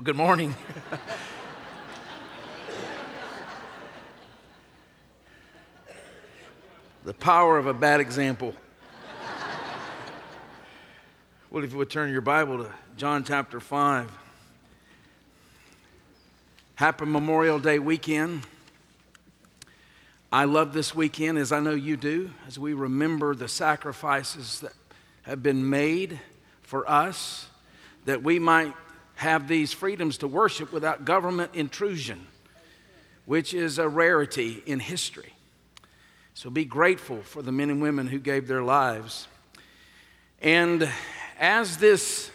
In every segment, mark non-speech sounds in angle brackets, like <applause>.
Good morning. the power of a bad example. well, if you would turn your Bible to John chapter 5. Happy Memorial Day weekend. I love this weekend, as I know you do, as we remember the sacrifices that have been made for us, that we might have these freedoms to worship without government intrusion, which is a rarity in history. So be grateful for the men and women who gave their lives. And as this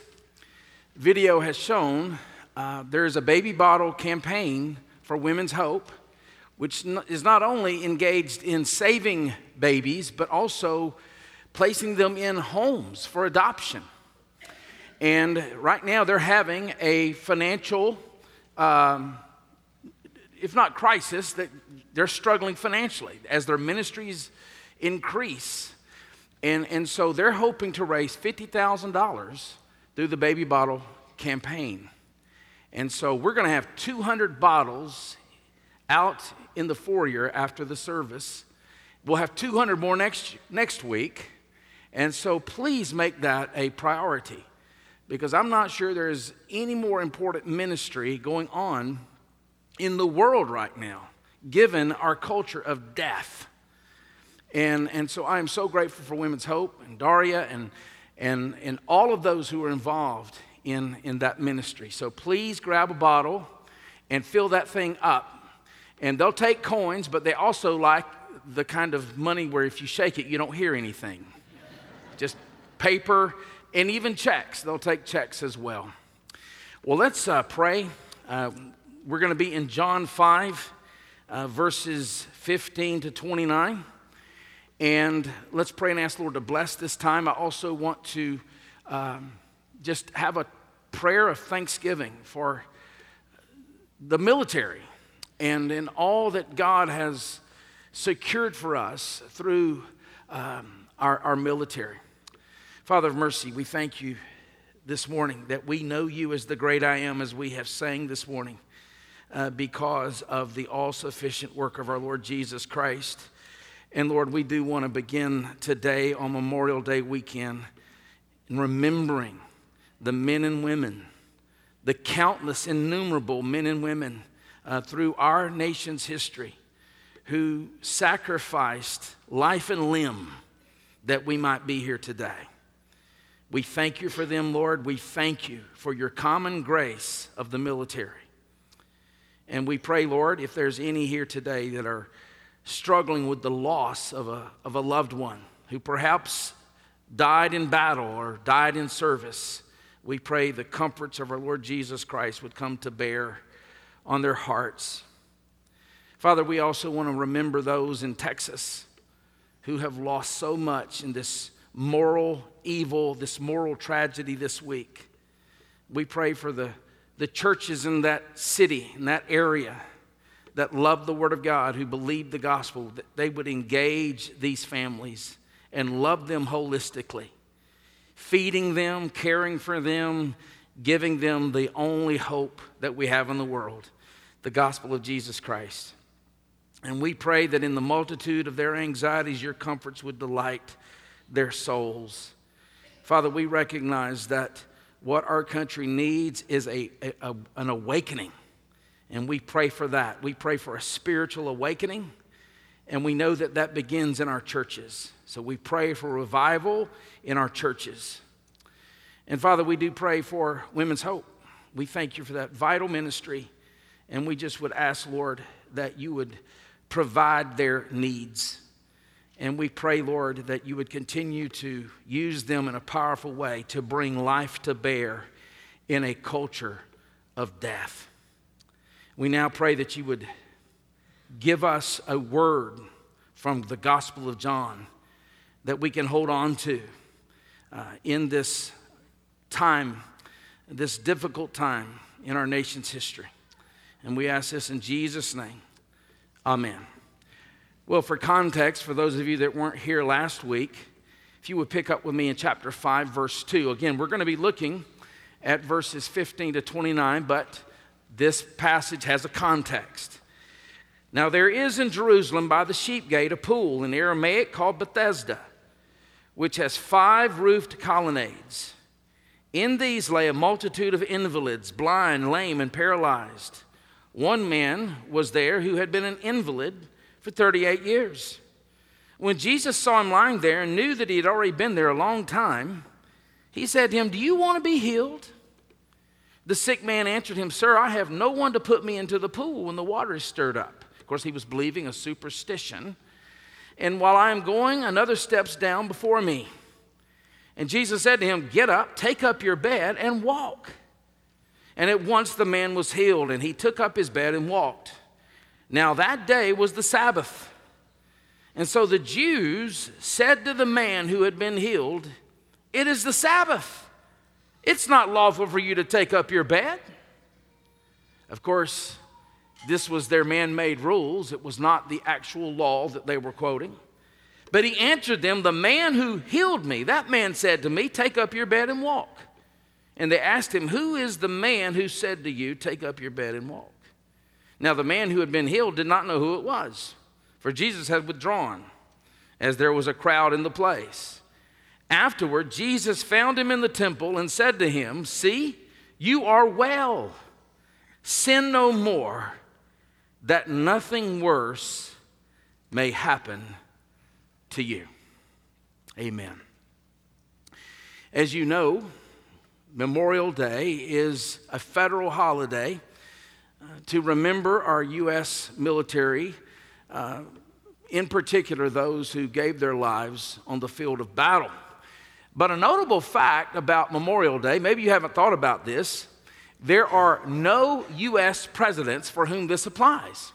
video has shown, uh, there's a baby bottle campaign for Women's Hope which is not only engaged in saving babies, but also placing them in homes for adoption. And right now, they're having a financial, um, if not crisis, that they're struggling financially as their ministries increase. And, and so they're hoping to raise $50,000 through the Baby Bottle campaign. And so we're going to have 200 bottles out in the foyer after the service. We'll have 200 more next, next week. And so please make that a priority because I'm not sure there's any more important ministry going on in the world right now, given our culture of death. And, and so I am so grateful for Women's Hope and Daria and, and, and all of those who are involved in, in that ministry. So please grab a bottle and fill that thing up and they'll take coins, but they also like the kind of money where if you shake it, you don't hear anything. Just paper and even checks. They'll take checks as well. Well, let's uh, pray. Uh, we're going to be in John 5, uh, verses 15 to 29. And let's pray and ask Lord to bless this time. I also want to um, just have a prayer of thanksgiving for the military and in all that God has secured for us through um, our, our military. Father of mercy, we thank you this morning that we know you as the great I am, as we have sang this morning, uh, because of the all sufficient work of our Lord Jesus Christ. And Lord, we do want to begin today on Memorial Day weekend in remembering the men and women, the countless, innumerable men and women uh, through our nation's history who sacrificed life and limb that we might be here today. We thank you for them, Lord. We thank you for your common grace of the military. And we pray, Lord, if there's any here today that are struggling with the loss of a, of a loved one who perhaps died in battle or died in service, we pray the comforts of our Lord Jesus Christ would come to bear on their hearts. Father, we also want to remember those in Texas who have lost so much in this moral evil, this moral tragedy this week. We pray for the, the churches in that city, in that area, that love the Word of God, who believe the gospel, that they would engage these families and love them holistically, feeding them, caring for them, giving them the only hope that we have in the world the gospel of Jesus Christ. And we pray that in the multitude of their anxieties, your comforts would delight their souls. Father, we recognize that what our country needs is a, a, an awakening. And we pray for that. We pray for a spiritual awakening. And we know that that begins in our churches. So we pray for revival in our churches. And Father, we do pray for Women's Hope. We thank you for that vital ministry. And we just would ask, Lord, that you would provide their needs. And we pray, Lord, that you would continue to use them in a powerful way to bring life to bear in a culture of death. We now pray that you would give us a word from the Gospel of John that we can hold on to uh, in this time, this difficult time in our nation's history. And we ask this in Jesus' name. Amen. Well, for context, for those of you that weren't here last week, if you would pick up with me in chapter 5, verse 2. Again, we're going to be looking at verses 15 to 29, but this passage has a context. Now, there is in Jerusalem by the sheep gate a pool in Aramaic called Bethesda, which has five roofed colonnades. In these lay a multitude of invalids, blind, lame, and paralyzed. One man was there who had been an invalid for 38 years. When Jesus saw him lying there and knew that he had already been there a long time, he said to him, Do you want to be healed? The sick man answered him, Sir, I have no one to put me into the pool when the water is stirred up. Of course, he was believing a superstition. And while I am going, another steps down before me. And Jesus said to him, Get up, take up your bed, and walk. And at once the man was healed, and he took up his bed and walked. Now that day was the Sabbath. And so the Jews said to the man who had been healed, It is the Sabbath. It's not lawful for you to take up your bed. Of course, this was their man made rules, it was not the actual law that they were quoting. But he answered them, The man who healed me, that man said to me, Take up your bed and walk. And they asked him, Who is the man who said to you, Take up your bed and walk? Now, the man who had been healed did not know who it was, for Jesus had withdrawn, as there was a crowd in the place. Afterward, Jesus found him in the temple and said to him, See, you are well. Sin no more, that nothing worse may happen to you. Amen. As you know, Memorial Day is a federal holiday to remember our U.S. military, uh, in particular those who gave their lives on the field of battle. But a notable fact about Memorial Day, maybe you haven't thought about this, there are no U.S. presidents for whom this applies.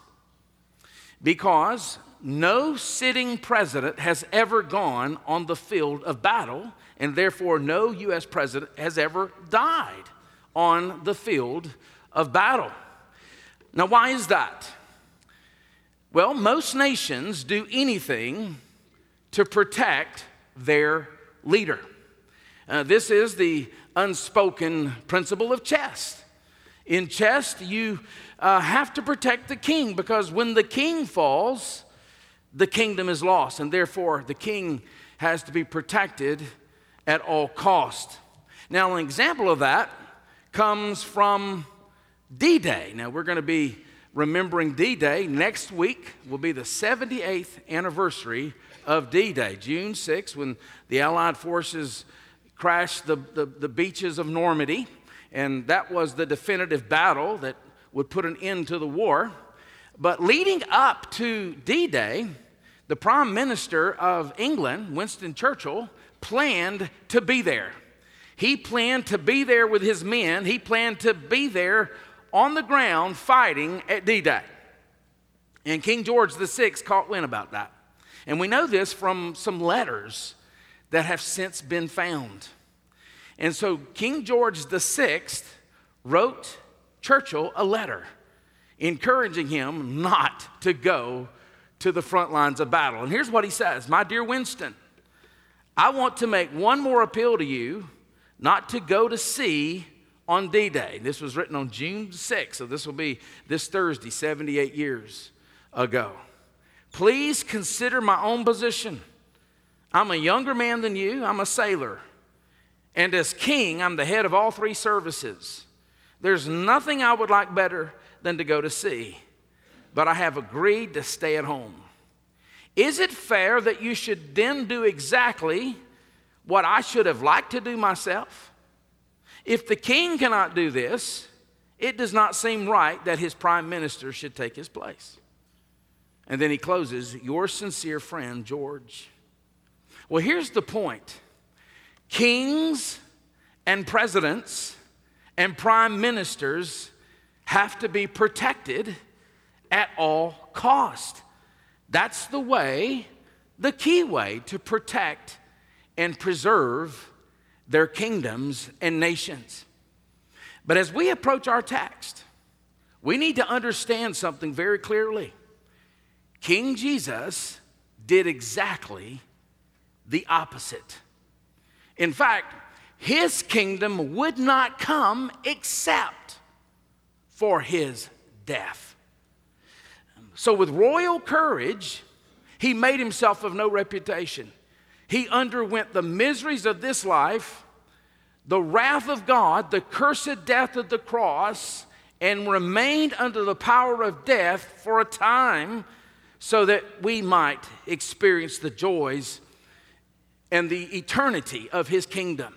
Because no sitting president has ever gone on the field of battle, and therefore no U.S. president has ever died on the field of battle. Now, why is that? Well, most nations do anything to protect their leader. Uh, this is the unspoken principle of chess. In chess, you uh, have to protect the king because when the king falls, the kingdom is lost, and therefore the king has to be protected at all cost. Now, an example of that comes from D-Day. Now, we're going to be remembering D-Day. Next week will be the 78th anniversary of D-Day, June 6, when the Allied forces crashed the, the, the beaches of Normandy, and that was the definitive battle that would put an end to the war. But leading up to D Day, the Prime Minister of England, Winston Churchill, planned to be there. He planned to be there with his men, he planned to be there on the ground fighting at D Day. And King George VI caught wind about that. And we know this from some letters that have since been found. And so King George VI wrote Churchill a letter encouraging him not to go to the front lines of battle. And here's what he says My dear Winston, I want to make one more appeal to you not to go to sea on D Day. This was written on June 6th, so this will be this Thursday, 78 years ago. Please consider my own position. I'm a younger man than you, I'm a sailor. And as king, I'm the head of all three services. There's nothing I would like better than to go to sea, but I have agreed to stay at home. Is it fair that you should then do exactly what I should have liked to do myself? If the king cannot do this, it does not seem right that his prime minister should take his place. And then he closes, Your sincere friend, George. Well, here's the point kings and presidents and prime ministers have to be protected at all cost. That's the way, the key way to protect and preserve their kingdoms and nations. But as we approach our text, we need to understand something very clearly. King Jesus did exactly the opposite. In fact, his kingdom would not come except for his death. So, with royal courage, he made himself of no reputation. He underwent the miseries of this life, the wrath of God, the cursed death of the cross, and remained under the power of death for a time so that we might experience the joys and the eternity of his kingdom.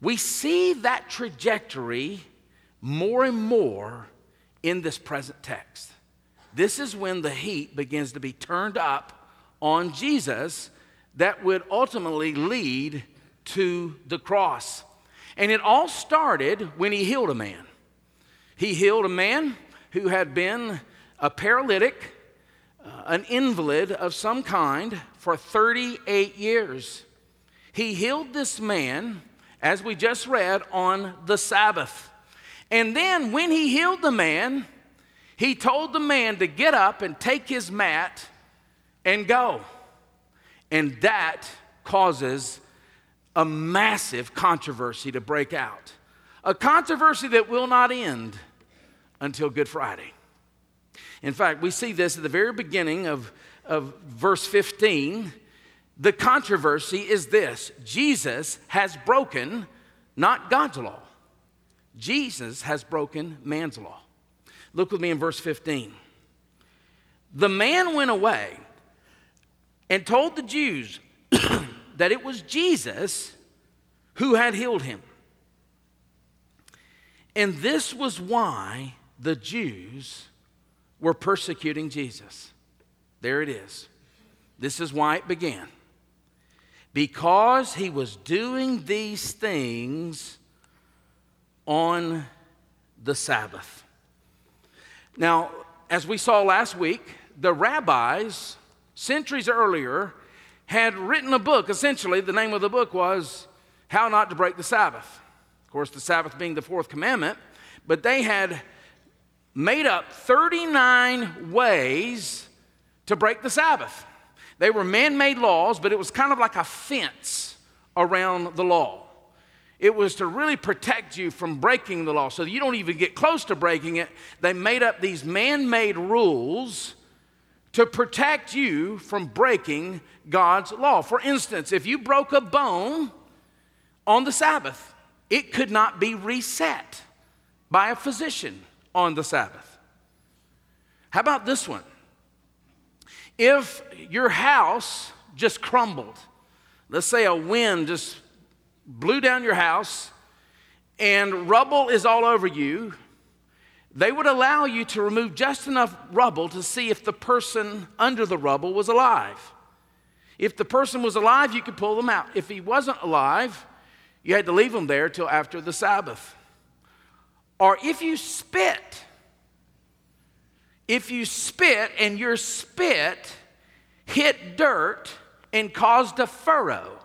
We see that trajectory more and more in this present text. This is when the heat begins to be turned up on Jesus that would ultimately lead to the cross. And it all started when he healed a man. He healed a man who had been a paralytic, uh, an invalid of some kind for 38 years. He healed this man, as we just read, on the Sabbath. And then when he healed the man, he told the man to get up and take his mat and go. And that causes a massive controversy to break out. A controversy that will not end until Good Friday. In fact, we see this at the very beginning of, of verse 15. The controversy is this Jesus has broken not God's law, Jesus has broken man's law. Look with me in verse 15. The man went away and told the Jews <coughs> that it was Jesus who had healed him. And this was why the Jews were persecuting Jesus. There it is. This is why it began. Because he was doing these things on the Sabbath. Now, as we saw last week, the rabbis centuries earlier, had written a book. Essentially, the name of the book was How Not to Break the Sabbath. Of course, the Sabbath being the fourth commandment, but they had made up 39 ways to break the Sabbath. They were man made laws, but it was kind of like a fence around the law. It was to really protect you from breaking the law so you don't even get close to breaking it. They made up these man made rules to protect you from breaking God's law. For instance, if you broke a bone on the Sabbath, it could not be reset by a physician on the Sabbath. How about this one? If your house just crumbled, let's say a wind just blew down your house and rubble is all over you, they would allow you to remove just enough rubble to see if the person under the rubble was alive. If the person was alive, you could pull them out. If he wasn't alive, you had to leave them there till after the Sabbath. Or if you spit, if you spit and your spit hit dirt and caused a furrow,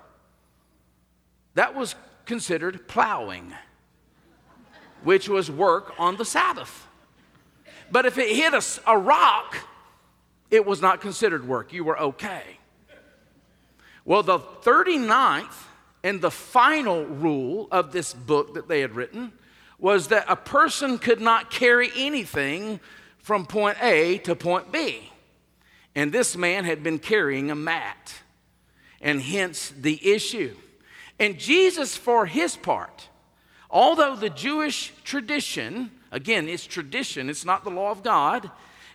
that was considered plowing which was work on the Sabbath. But if it hit a, a rock, it was not considered work. You were okay. Well, the 39th and the final rule of this book that they had written was that a person could not carry anything from point A to point B. And this man had been carrying a mat, and hence the issue. And Jesus, for his part, Although the Jewish tradition, again, it's tradition, it's not the law of God,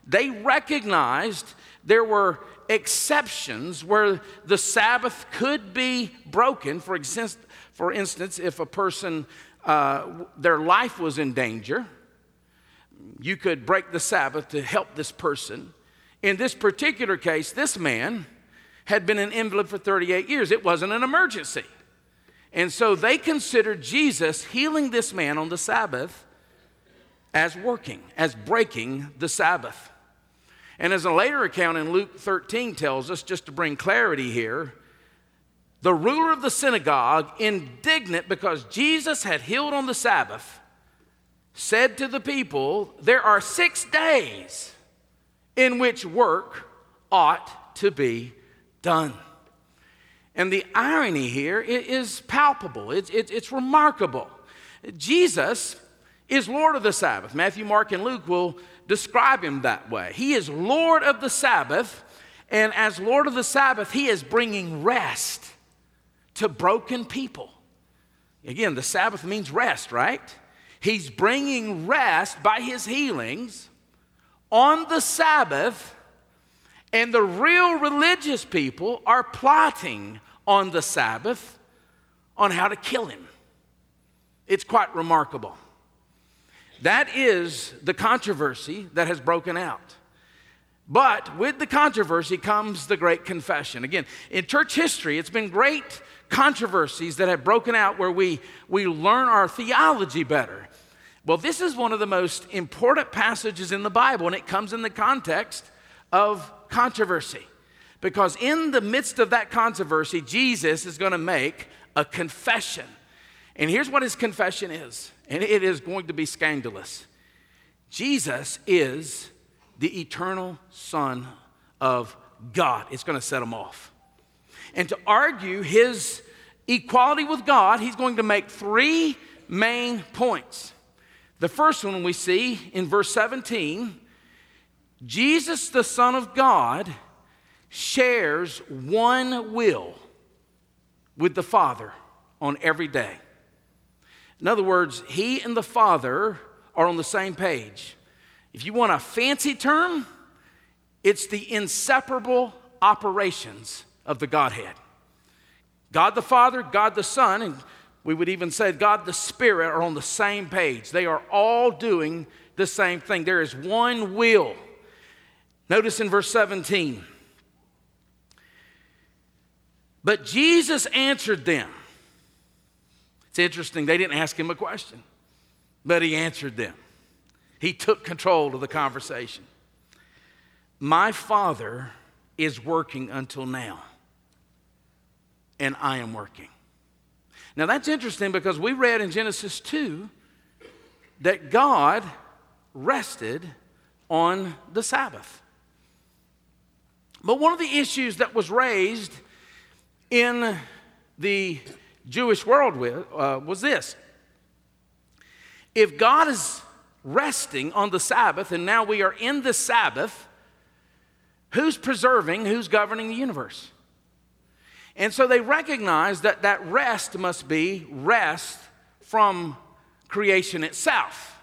they recognized there were exceptions where the Sabbath could be broken. For, exist- for instance, if a person, uh, their life was in danger, you could break the Sabbath to help this person. In this particular case, this man had been an invalid for 38 years. It wasn't an emergency. And so they considered Jesus healing this man on the Sabbath as working, as breaking the Sabbath. And as a later account in Luke 13 tells us, just to bring clarity here, the ruler of the synagogue, indignant because Jesus had healed on the Sabbath, said to the people, There are six days in which work ought to be done. And the irony here is palpable, it's, it's, remarkable. Jesus is Lord of the Sabbath. Matthew, Mark, and Luke will describe him that way. He is Lord of the Sabbath, and as Lord of the Sabbath, he is bringing rest to broken people. Again, the Sabbath means rest, right? He's bringing rest by his healings on the Sabbath, and the real religious people are plotting on the Sabbath on how to kill him. It's quite remarkable. That is the controversy that has broken out. But with the controversy comes the great confession. Again, in church history, it's been great controversies that have broken out where we, we learn our theology better. Well, this is one of the most important passages in the Bible, and it comes in the context of controversy. Because in the midst of that controversy, Jesus is going to make a confession. And here's what his confession is, and it is going to be scandalous Jesus is the eternal Son of God. It's going to set him off. And to argue his equality with God, he's going to make three main points. The first one we see in verse 17 Jesus, the Son of God, shares one will with the Father on every day. In other words, he and the Father are on the same page. If you want a fancy term, it's the inseparable operations of the Godhead. God the Father, God the Son, and we would even say God the Spirit are on the same page. They are all doing the same thing. There is one will. Notice in verse 17. But Jesus answered them. It's interesting, they didn't ask him a question, but he answered them. He took control of the conversation. My Father is working until now, and I am working. Now that's interesting because we read in Genesis 2 that God rested on the Sabbath. But one of the issues that was raised in the Jewish world with, uh, was this if God is resting on the Sabbath and now we are in the Sabbath, who's preserving, who's governing the universe? And so they recognize that that rest must be rest from creation itself.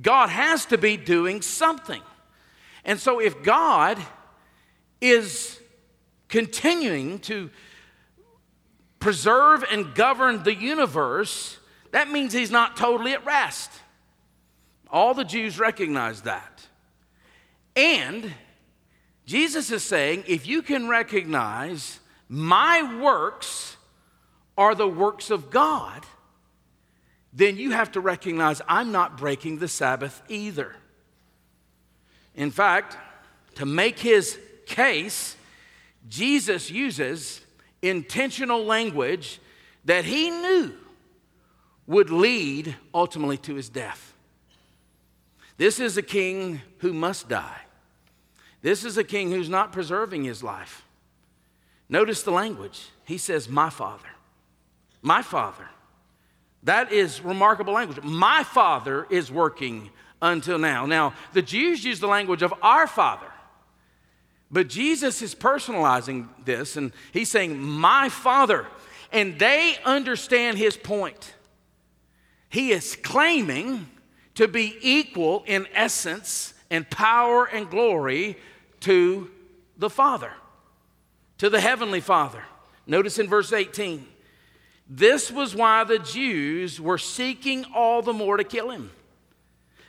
God has to be doing something. And so if God is continuing to preserve and govern the universe, that means he's not totally at rest. All the Jews recognize that. And Jesus is saying if you can recognize my works are the works of God, then you have to recognize I'm not breaking the Sabbath either. In fact, to make his case, Jesus uses intentional language that he knew would lead ultimately to his death. This is a king who must die. This is a king who's not preserving his life. Notice the language. He says, My father. My father. That is remarkable language. My father is working until now. Now, the Jews use the language of our father. But Jesus is personalizing this and he's saying, My Father. And they understand his point. He is claiming to be equal in essence and power and glory to the Father, to the Heavenly Father. Notice in verse 18, this was why the Jews were seeking all the more to kill him.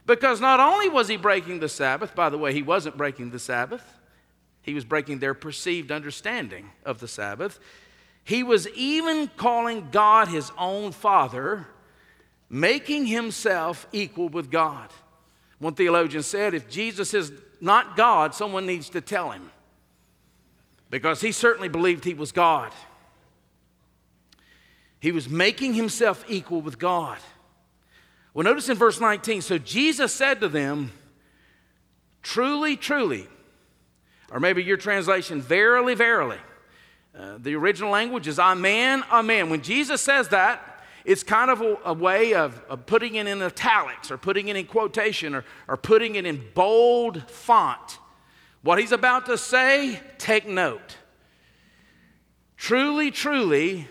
Because not only was he breaking the Sabbath, by the way, he wasn't breaking the Sabbath, he was breaking their perceived understanding of the Sabbath. He was even calling God his own Father, making himself equal with God. One theologian said if Jesus is not God, someone needs to tell him. Because he certainly believed he was God. He was making himself equal with God. Well, notice in verse 19 so Jesus said to them, Truly, truly, or maybe your translation, verily, verily. Uh, the original language is Amen, Amen. When Jesus says that, it's kind of a, a way of, of, putting it in italics or putting it in quotation or, or putting it in bold font. What he's about to say, take note. Truly, truly,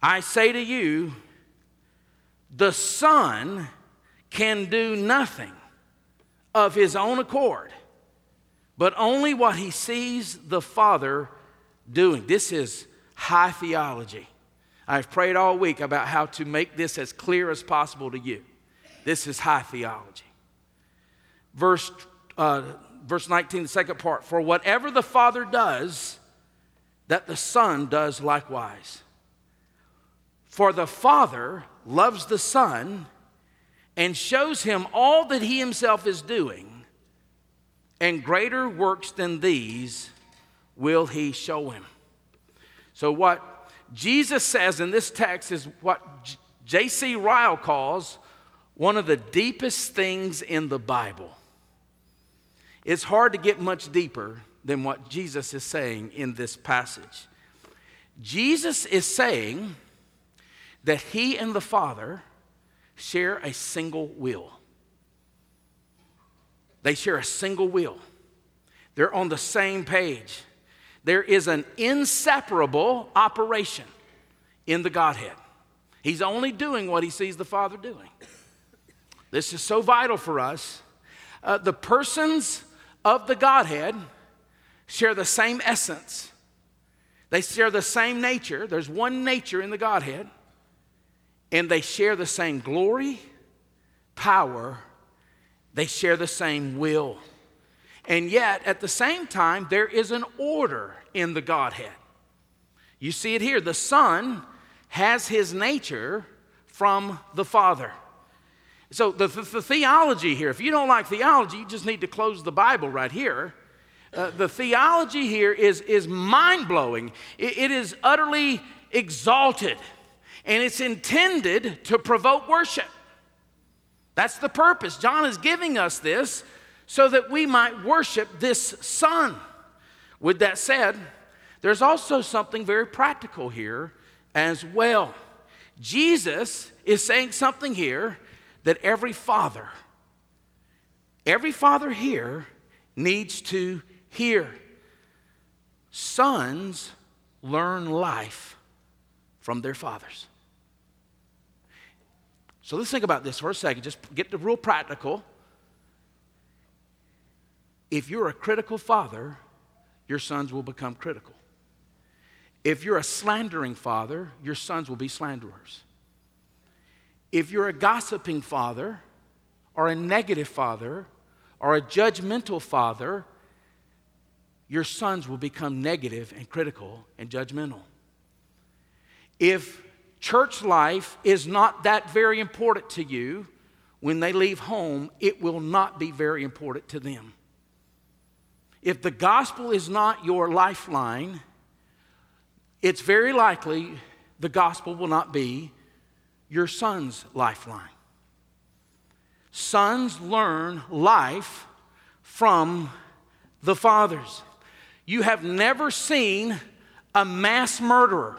I say to you, the Son can do nothing of his own accord, but only what he sees the Father doing. This is high theology. I've prayed all week about how to make this as clear as possible to you. This is high theology. Verse, uh, verse 19, the second part For whatever the Father does, that the Son does likewise. For the Father loves the Son and shows him all that he himself is doing, and greater works than these will he show him. So, what Jesus says in this text is what J.C. Ryle calls one of the deepest things in the Bible. It's hard to get much deeper than what Jesus is saying in this passage. Jesus is saying that he and the Father share a single will. They share a single will. They're on the same page. There is an inseparable operation in the Godhead. He's only doing what he sees the Father doing. This is so vital for us. Uh, the persons of the Godhead share the same essence, they share the same nature. There's one nature in the Godhead and they share the same glory, power, they share the same will. And yet, at the same time, there is an order in the Godhead. You see it here. The Son has his nature from the Father. So, the, the, the theology here, if you don't like theology, you just need to close the Bible right here. Uh, the theology here is, is mind blowing, it, it is utterly exalted and it's intended to provoke worship. That's the purpose. John is giving us this so that we might worship this Son. With that said, there's also something very practical here as well. Jesus is saying something here that every father, every father here needs to hear. Sons learn life from their fathers. So let's think about this for a second. Just get the real practical. If you're a critical father, your sons will become critical. If you're a slandering father, your sons will be slanderers. If you're a gossiping father, or a negative father, or a judgmental father, your sons will become negative and critical and judgmental. If church life is not that very important to you, when they leave home, it will not be very important to them. If the gospel is not your lifeline, it's very likely the gospel will not be your son's lifeline. Sons learn life from the fathers. You have never seen a mass murderer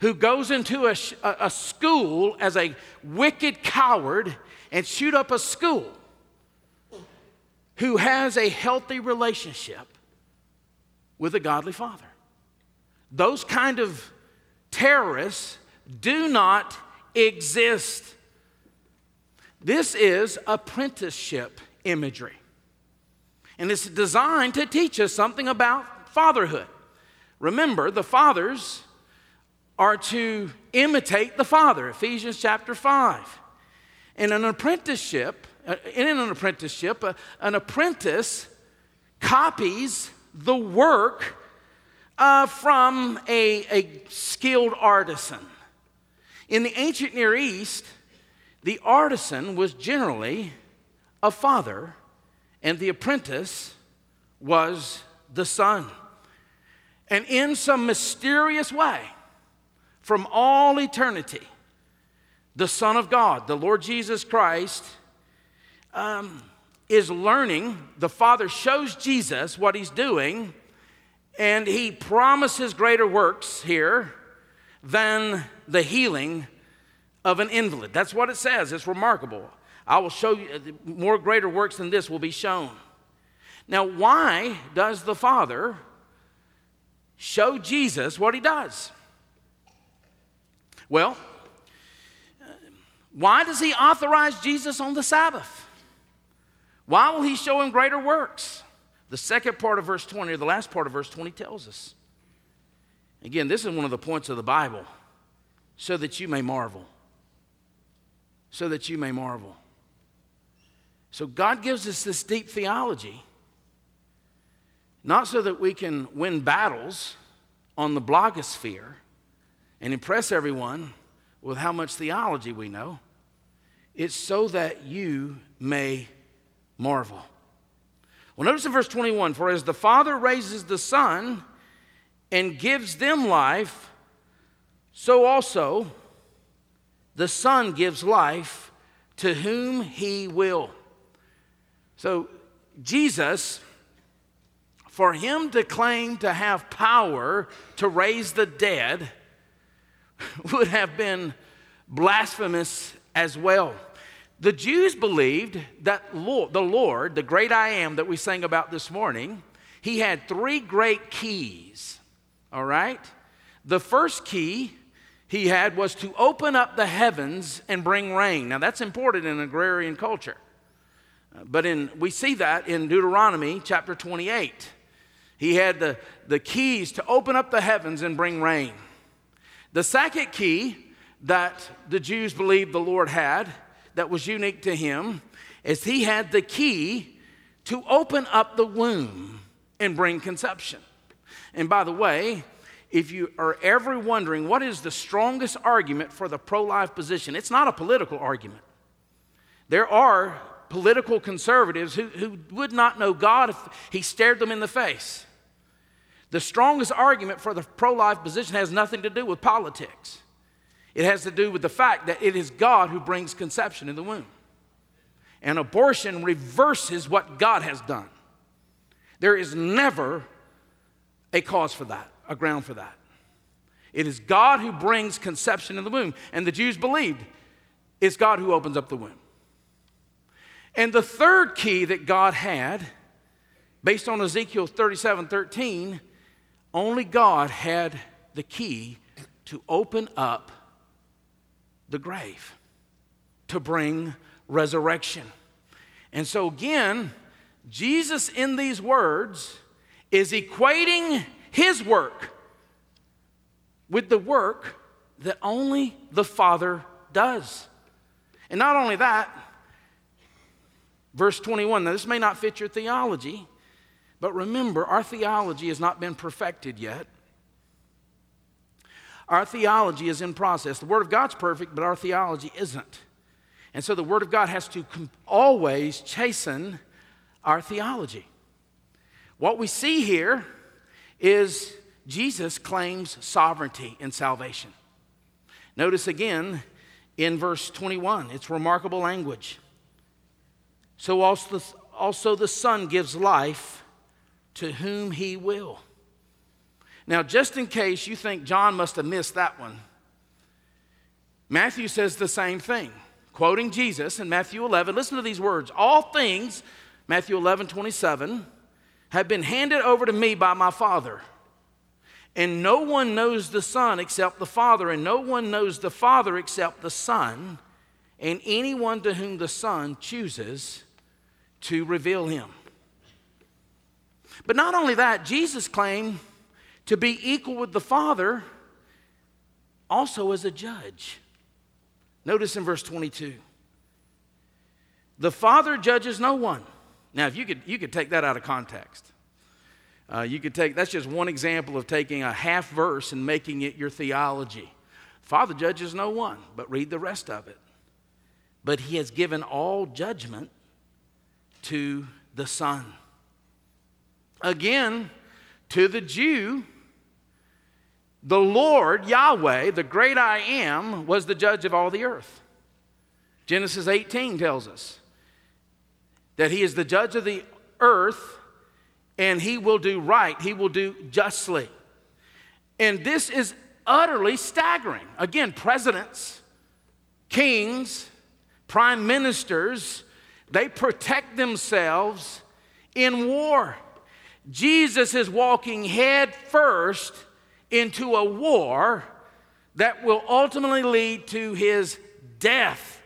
who goes into a, a school as a wicked coward and shoot up a school, who has a healthy relationship with a godly father. Those kind of terrorists do not exist. This is apprenticeship imagery. And it's designed to teach us something about fatherhood. Remember, the fathers are to imitate the Father, Ephesians chapter 5. In an apprenticeship, uh, in an apprenticeship, uh, an apprentice copies the work uh, from a, a skilled artisan. In the ancient Near East, the artisan was generally a father, and the apprentice was the son. And in some mysterious way, from all eternity, the Son of God, the Lord Jesus Christ, um, is learning. The Father shows Jesus what He's doing, And he promises greater works here than the healing of an invalid. That's what it says. It's remarkable. I will show you more greater works than this will be shown. Now, why does the Father show Jesus what he does? Well, why does he authorize Jesus on the Sabbath? Why will he show him greater works? The second part of verse 20, or the last part of verse 20, tells us. Again, this is one of the points of the Bible so that you may marvel. So that you may marvel. So God gives us this deep theology, not so that we can win battles on the blogosphere and impress everyone with how much theology we know. It's so that you may marvel. Well, notice in verse 21 For as the Father raises the Son and gives them life, so also the Son gives life to whom he will. So, Jesus, for him to claim to have power to raise the dead, <laughs> would have been blasphemous as well. The Jews believed that Lord, the Lord, the great I am that we sang about this morning, he had three great keys, all right? The first key he had was to open up the heavens and bring rain. Now, that's important in agrarian culture. But in, we see that in Deuteronomy chapter 28. He had the, the keys to open up the heavens and bring rain. The second key that the Jews believed the Lord had that was unique to him is he had the key to open up the womb and bring conception. And by the way, if you are ever wondering what is the strongest argument for the pro life position, it's not a political argument. There are political conservatives who, who would not know God if He stared them in the face. The strongest argument for the pro life position has nothing to do with politics. It has to do with the fact that it is God who brings conception in the womb. And abortion reverses what God has done. There is never a cause for that, a ground for that. It is God who brings conception in the womb. And the Jews believed it's God who opens up the womb. And the third key that God had, based on Ezekiel 37 13, only God had the key to open up the grave to bring resurrection. And so, again, Jesus in these words is equating his work with the work that only the Father does. And not only that, verse 21, now this may not fit your theology, but remember, our theology has not been perfected yet. Our theology is in process. The Word of God's perfect, but our theology isn't. And so the Word of God has to always chasten our theology. What we see here is Jesus claims sovereignty in salvation. Notice again in verse 21, it's remarkable language. So also, also the Son gives life to whom he will. Now, just in case you think John must have missed that one, Matthew says the same thing, quoting Jesus in Matthew 11. Listen to these words All things, Matthew 11, 27, have been handed over to me by my Father. And no one knows the Son except the Father, and no one knows the Father except the Son, and anyone to whom the Son chooses to reveal him. But not only that, Jesus claimed to be equal with the Father also as a judge. Notice in verse 22 the Father judges no one. Now, if you could, you could take that out of context. Uh, you could take, that's just one example of taking a half verse and making it your theology. Father judges no one, but read the rest of it. But he has given all judgment to the Son. Again, to the Jew, the Lord, Yahweh, the great I am, was the judge of all the earth. Genesis 18 tells us that he is the judge of the earth and he will do right, he will do justly. And this is utterly staggering. Again, presidents, kings, prime ministers, they protect themselves in war. Jesus is walking head first into a war that will ultimately lead to his death.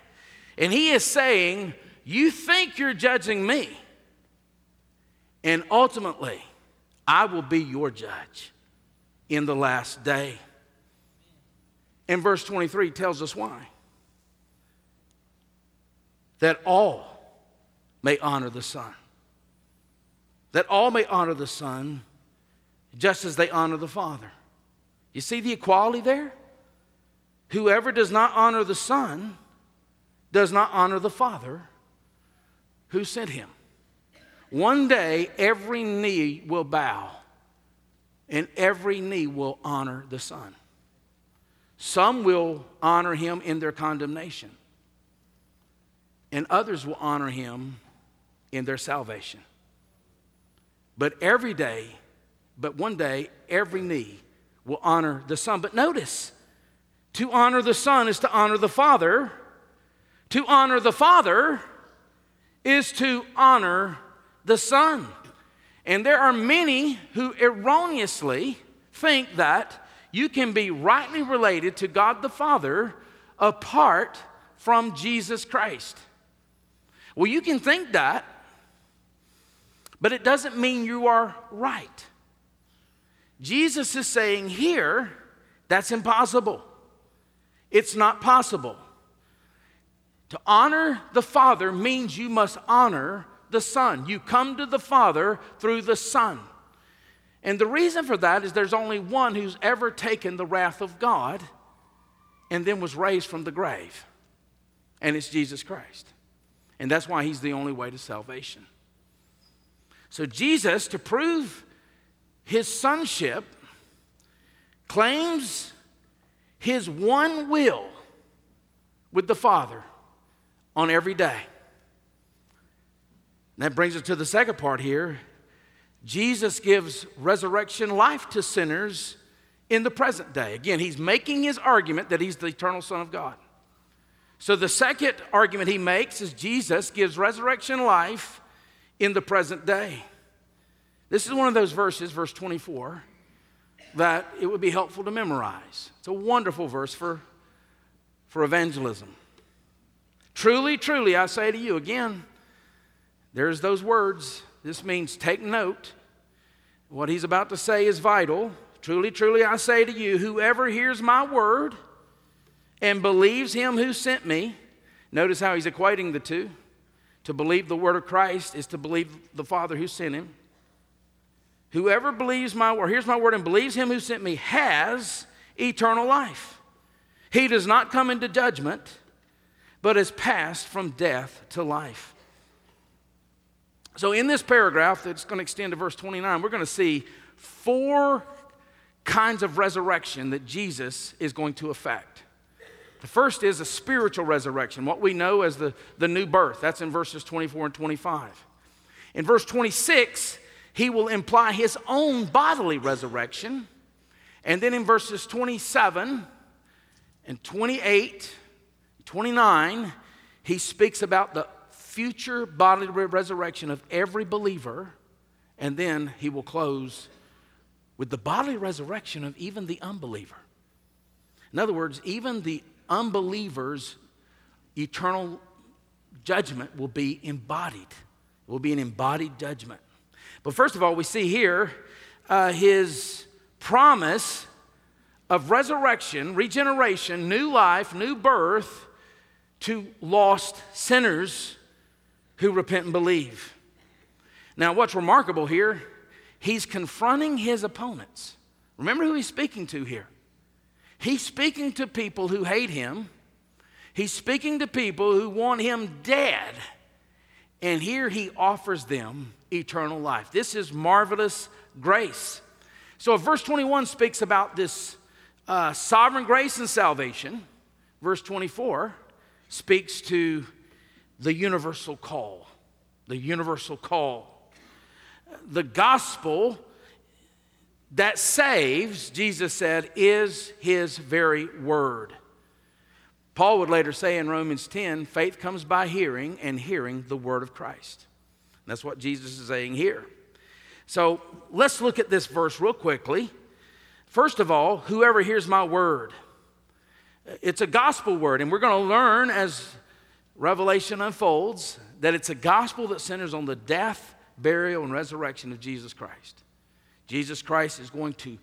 And he is saying, You think you're judging me, and ultimately, I will be your judge in the last day. And verse 23 tells us why. That all may honor the Son. That all may honor the Son just as they honor the Father. You see the equality there? Whoever does not honor the Son does not honor the Father who sent him. One day, every knee will bow and every knee will honor the Son. Some will honor him in their condemnation, and others will honor him in their salvation. But every day, but one day, every knee will honor the Son. But notice, to honor the Son is to honor the Father. To honor the Father is to honor the Son. And there are many who erroneously think that you can be rightly related to God the Father apart from Jesus Christ. Well, you can think that, but it doesn't mean you are right. Jesus is saying here that's impossible. It's not possible. To honor the Father means you must honor the Son. You come to the Father through the Son. And the reason for that is there's only one who's ever taken the wrath of God and then was raised from the grave, and it's Jesus Christ. And that's why he's the only way to salvation. So, Jesus, to prove his sonship, claims his one will with the Father on every day. And that brings us to the second part here. Jesus gives resurrection life to sinners in the present day. Again, he's making his argument that he's the eternal Son of God. So the second argument he makes is Jesus gives resurrection life in the present day. This is one of those verses, verse 24, that it would be helpful to memorize. It's a wonderful verse for, for evangelism. Truly, truly, I say to you again, there's those words. This means take note. What he's about to say is vital. Truly, truly, I say to you, whoever hears my word and believes him who sent me, notice how he's equating the two. To believe the word of Christ is to believe the Father who sent him. Whoever believes my word, hears my word and believes him who sent me, has eternal life. He does not come into judgment, but is passed from death to life. So, in this paragraph that's going to extend to verse 29, we're going to see four kinds of resurrection that Jesus is going to effect. The first is a spiritual resurrection, what we know as the, the new birth. That's in verses 24 and 25. In verse 26, he will imply his own bodily resurrection. And then in verses 27 and 28, 29, he speaks about the future bodily resurrection of every believer, and then he will close with the bodily resurrection of even the unbeliever. In other words, even the unbeliever's eternal judgment will be embodied, it will be an embodied judgment. But first of all, we see here uh, his promise of resurrection, regeneration, new life, new birth to lost sinners who repent and believe. Now, what's remarkable here, he's confronting his opponents. Remember who he's speaking to here. He's speaking to people who hate him, he's speaking to people who want him dead. And here he offers them eternal life. This is marvelous grace. So, verse 21 speaks about this uh, sovereign grace and salvation, verse 24 speaks to the universal call. The universal call. the gospel that saves, Jesus said, is his very word. Paul would later say in Romans 10 faith comes by hearing, and hearing the word of Christ. That's what Jesus is saying here. So let's look at this verse real quickly. First of all, whoever hears my word, it's a gospel word, and we're going to learn as Revelation unfolds that it's a gospel that centers on the death, burial, and resurrection of Jesus Christ. Jesus Christ is going to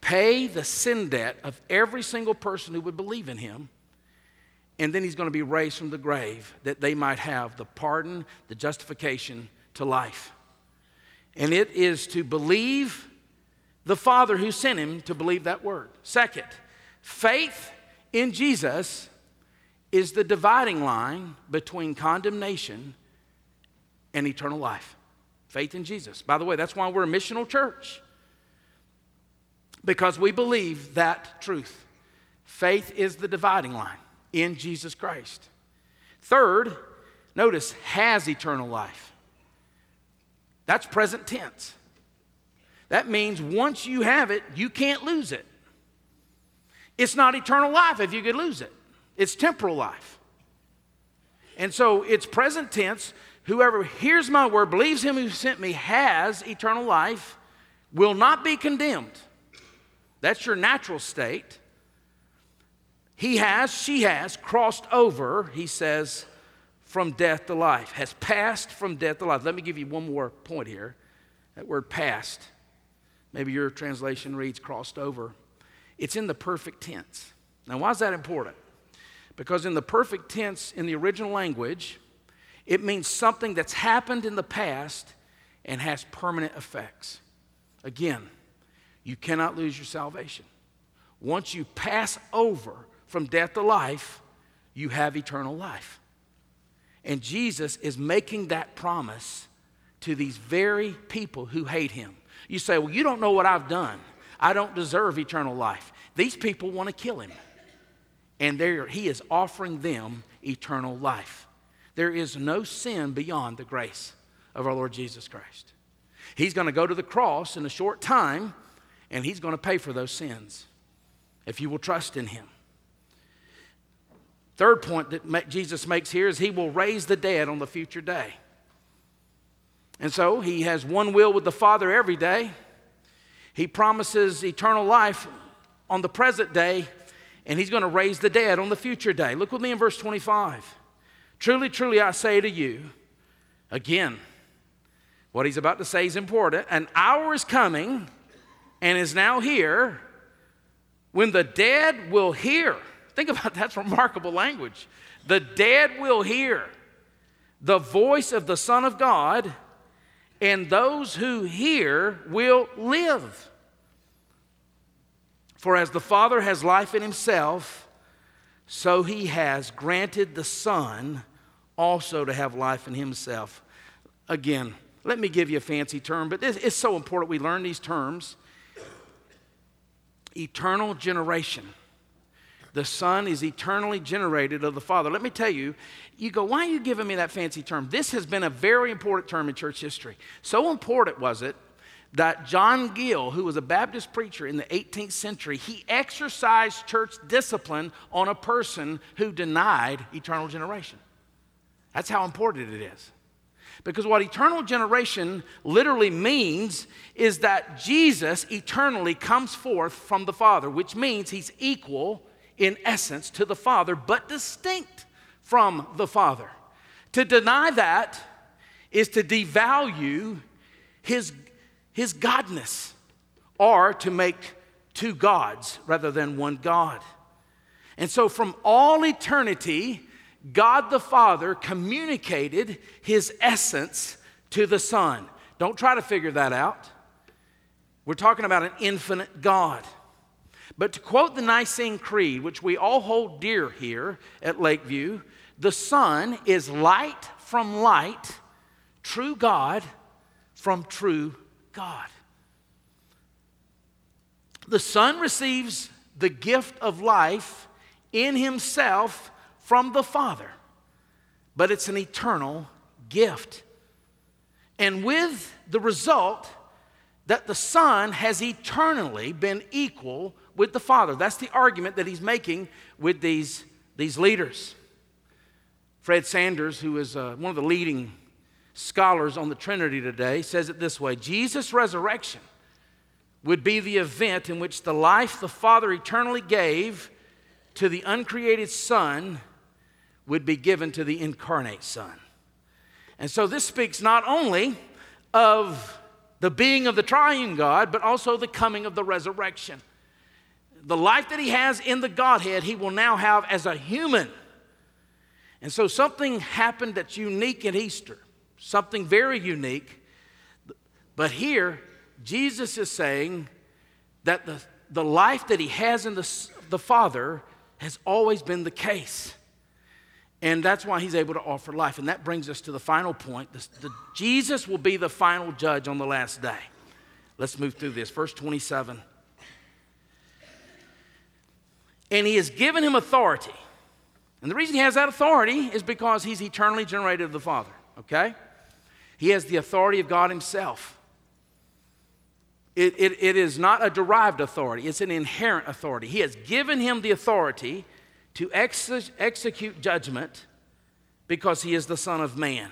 pay the sin debt of every single person who would believe in him. And then he's going to be raised from the grave that they might have the pardon, the justification to life. And it is to believe the Father who sent him to believe that word. Second, faith in Jesus is the dividing line between condemnation and eternal life. Faith in Jesus. By the way, that's why we're a missional church. Because we believe that truth. Faith is the dividing line in Jesus Christ. Third, notice, has eternal life. That's present tense. That means once you have it, you can't lose it. It's not eternal life if you could lose it, it's temporal life. And so it's present tense. Whoever hears my word, believes him who sent me, has eternal life, will not be condemned. That's your natural state. He has, she has crossed over, he says, from death to life, has passed from death to life. Let me give you one more point here. That word passed, maybe your translation reads crossed over. It's in the perfect tense. Now, why is that important? Because in the perfect tense, in the original language, it means something that's happened in the past and has permanent effects. Again, you cannot lose your salvation. Once you pass over from death to life, you have eternal life. And Jesus is making that promise to these very people who hate him. You say, Well, you don't know what I've done. I don't deserve eternal life. These people want to kill him. And he is offering them eternal life. There is no sin beyond the grace of our Lord Jesus Christ. He's going to go to the cross in a short time, and He's going to pay for those sins if you will trust in Him. Third point that Jesus makes here is He will raise the dead on the future day. And so He has one will with the Father every day. He promises eternal life on the present day, and He's going to raise the dead on the future day. Look with me in verse 25. Truly, truly, I say to you, again, what he's about to say is important. An hour is coming and is now here when the dead will hear. Think about <laughs> that's remarkable language. The dead will hear the voice of the Son of God, and those who hear will live. For as the Father has life in himself, so he has granted the Son also to have life in himself. Again, let me give you a fancy term, but it's so important we learn these terms. Eternal generation. The Son is eternally generated of the Father. Let me tell you, you go, why are you giving me that fancy term? This has been a very important term in church history. So important was it that John Gill, who was a Baptist preacher in the 18th century, he exercised church discipline on a person who denied eternal generation. That's how important it is. Because what eternal generation literally means is that Jesus eternally comes forth from the Father, which means he's equal in essence to the Father, but distinct from the Father. To deny that is to devalue his, his godness or to make two gods rather than one God. And so, from all eternity, God the Father communicated his essence to the Son. Don't try to figure that out. We're talking about an infinite God. But to quote the Nicene Creed, which we all hold dear here at Lakeview, the Son is light from light, true God from true God. The Son receives the gift of life in Himself from the Father, but it's an eternal gift. And with the result that the Son has eternally been equal with the Father. That's the argument that he's making with these, these leaders. Fred Sanders, who is uh, one of the leading scholars on the Trinity today, says it this way Jesus' resurrection would be the event in which the life the Father eternally gave to the uncreated Son would be given to the incarnate Son. And so this speaks not only of the being of the triune God, but also the coming of the resurrection. The life that he has in the Godhead, he will now have as a human. And so something happened that's unique at Easter, something very unique. But here, Jesus is saying that the, the life that he has in the, the Father has always been the case. And that's why he's able to offer life. And that brings us to the final point. The, the, Jesus will be the final judge on the last day. Let's move through this. Verse 27. And he has given him authority. And the reason he has that authority is because he's eternally generated of the Father, okay? He has the authority of God himself. It, it, it is not a derived authority, it's an inherent authority. He has given him the authority to ex- execute judgment because he is the Son of Man.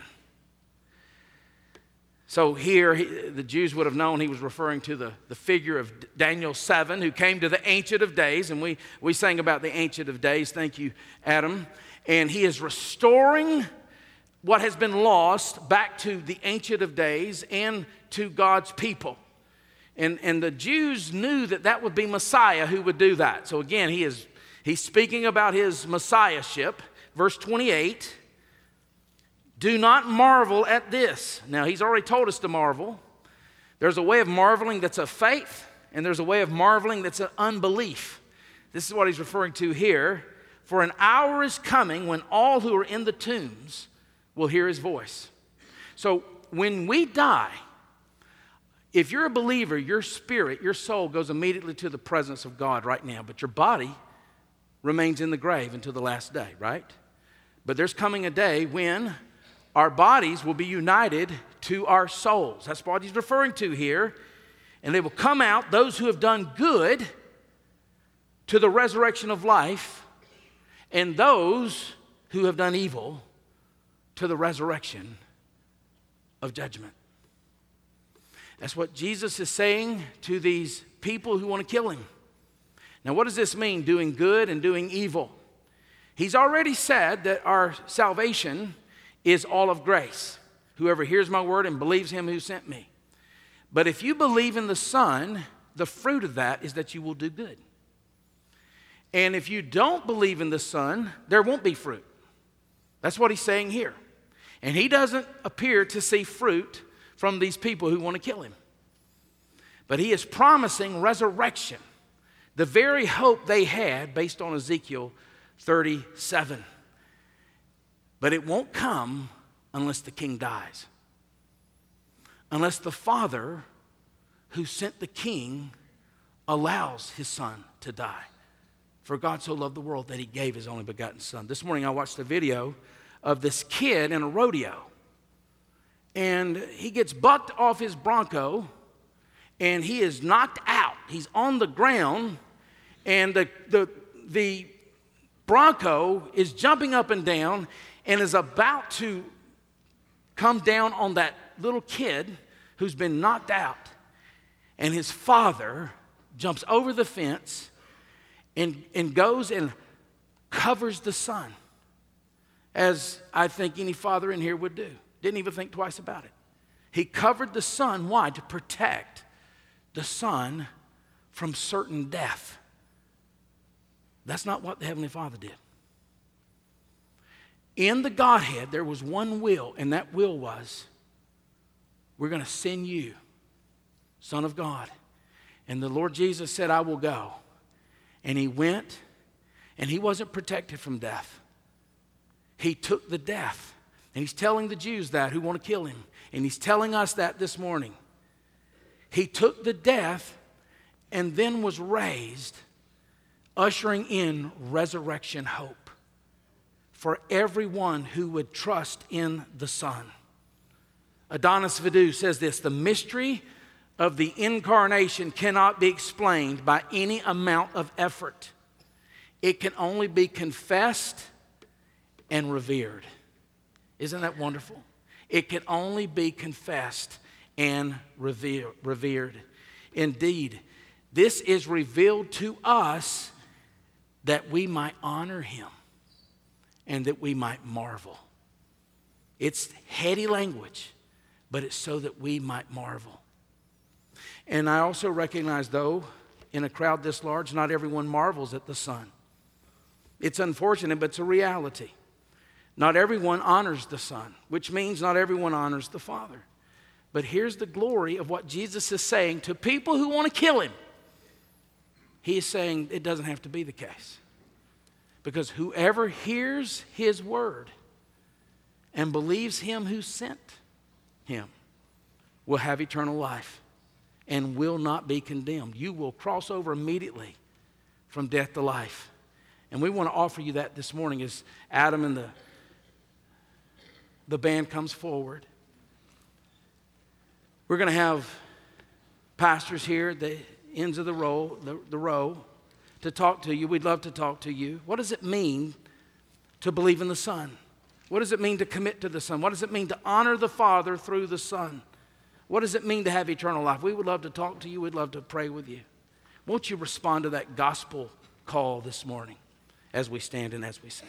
So here, he, the Jews would have known he was referring to the, the figure of Daniel 7, who came to the Ancient of Days. And we, we sang about the Ancient of Days. Thank you, Adam. And he is restoring what has been lost back to the Ancient of Days and to God's people. And, and the Jews knew that that would be Messiah who would do that. So again, he is He's speaking about his messiahship. Verse 28 Do not marvel at this. Now, he's already told us to marvel. There's a way of marveling that's of faith, and there's a way of marveling that's an unbelief. This is what he's referring to here. For an hour is coming when all who are in the tombs will hear his voice. So when we die, if you're a believer, your spirit, your soul goes immediately to the presence of God right now, but your body remains in the grave until the last day, right? But there's coming a day when our bodies will be united to our souls. That's what he's referring to here. And they will come out, those who have done good, to the resurrection of life, and those who have done evil to the resurrection of judgment. That's what Jesus is saying to these people who want to kill him. Now, what does this mean, doing good and doing evil? He's already said that our salvation is all of grace. Whoever hears my word and believes him who sent me. But if you believe in the Son, the fruit of that is that you will do good. And if you don't believe in the Son, there won't be fruit. That's what he's saying here. And he doesn't appear to see fruit from these people who want to kill him. But he is promising resurrection the very hope they had based on Ezekiel 37. But it won't come unless the king dies. Unless the father who sent the king allows his son to die. For God so loved the world that he gave his only begotten son. This morning I watched a video of this kid in a rodeo. And he gets bucked off his Bronco and he is knocked out. He's on the ground, and the, the, the Bronco is jumping up and down and is about to come down on that little kid who's been knocked out. And his father jumps over the fence and, and goes and covers the son, as I think any father in here would do. Didn't even think twice about it. He covered the son. Why? To protect the Son from certain death. That's not what the Heavenly Father did. In the Godhead, there was one will, and that will was we're going to send you, Son of God. And the Lord Jesus said, I will go. And he went, and he wasn't protected from death. He took the death. And he's telling the Jews that who want to kill him. And he's telling us that this morning. He took the death and then was raised, ushering in resurrection hope for everyone who would trust in the Son. Adonis Vidu says this the mystery of the incarnation cannot be explained by any amount of effort. It can only be confessed and revered. Isn't that wonderful? It can only be confessed and revered. Indeed, this is revealed to us that we might honor him and that we might marvel. It's heady language, but it's so that we might marvel. And I also recognize, though, in a crowd this large, not everyone marvels at the Son. It's unfortunate, but it's a reality. Not everyone honors the Son, which means not everyone honors the Father. But here's the glory of what Jesus is saying to people who want to kill him. He is saying it doesn't have to be the case. Because whoever hears his word and believes him who sent him will have eternal life and will not be condemned. You will cross over immediately from death to life. And we want to offer you that this morning as Adam and the, the band comes forward. We're going to have pastors here at the ends of the row, the, the row to talk to you. We'd love to talk to you. What does it mean to believe in the Son? What does it mean to commit to the Son? What does it mean to honor the Father through the Son? What does it mean to have eternal life? We would love to talk to you. We'd love to pray with you. Won't you respond to that gospel call this morning as we stand and as we sing?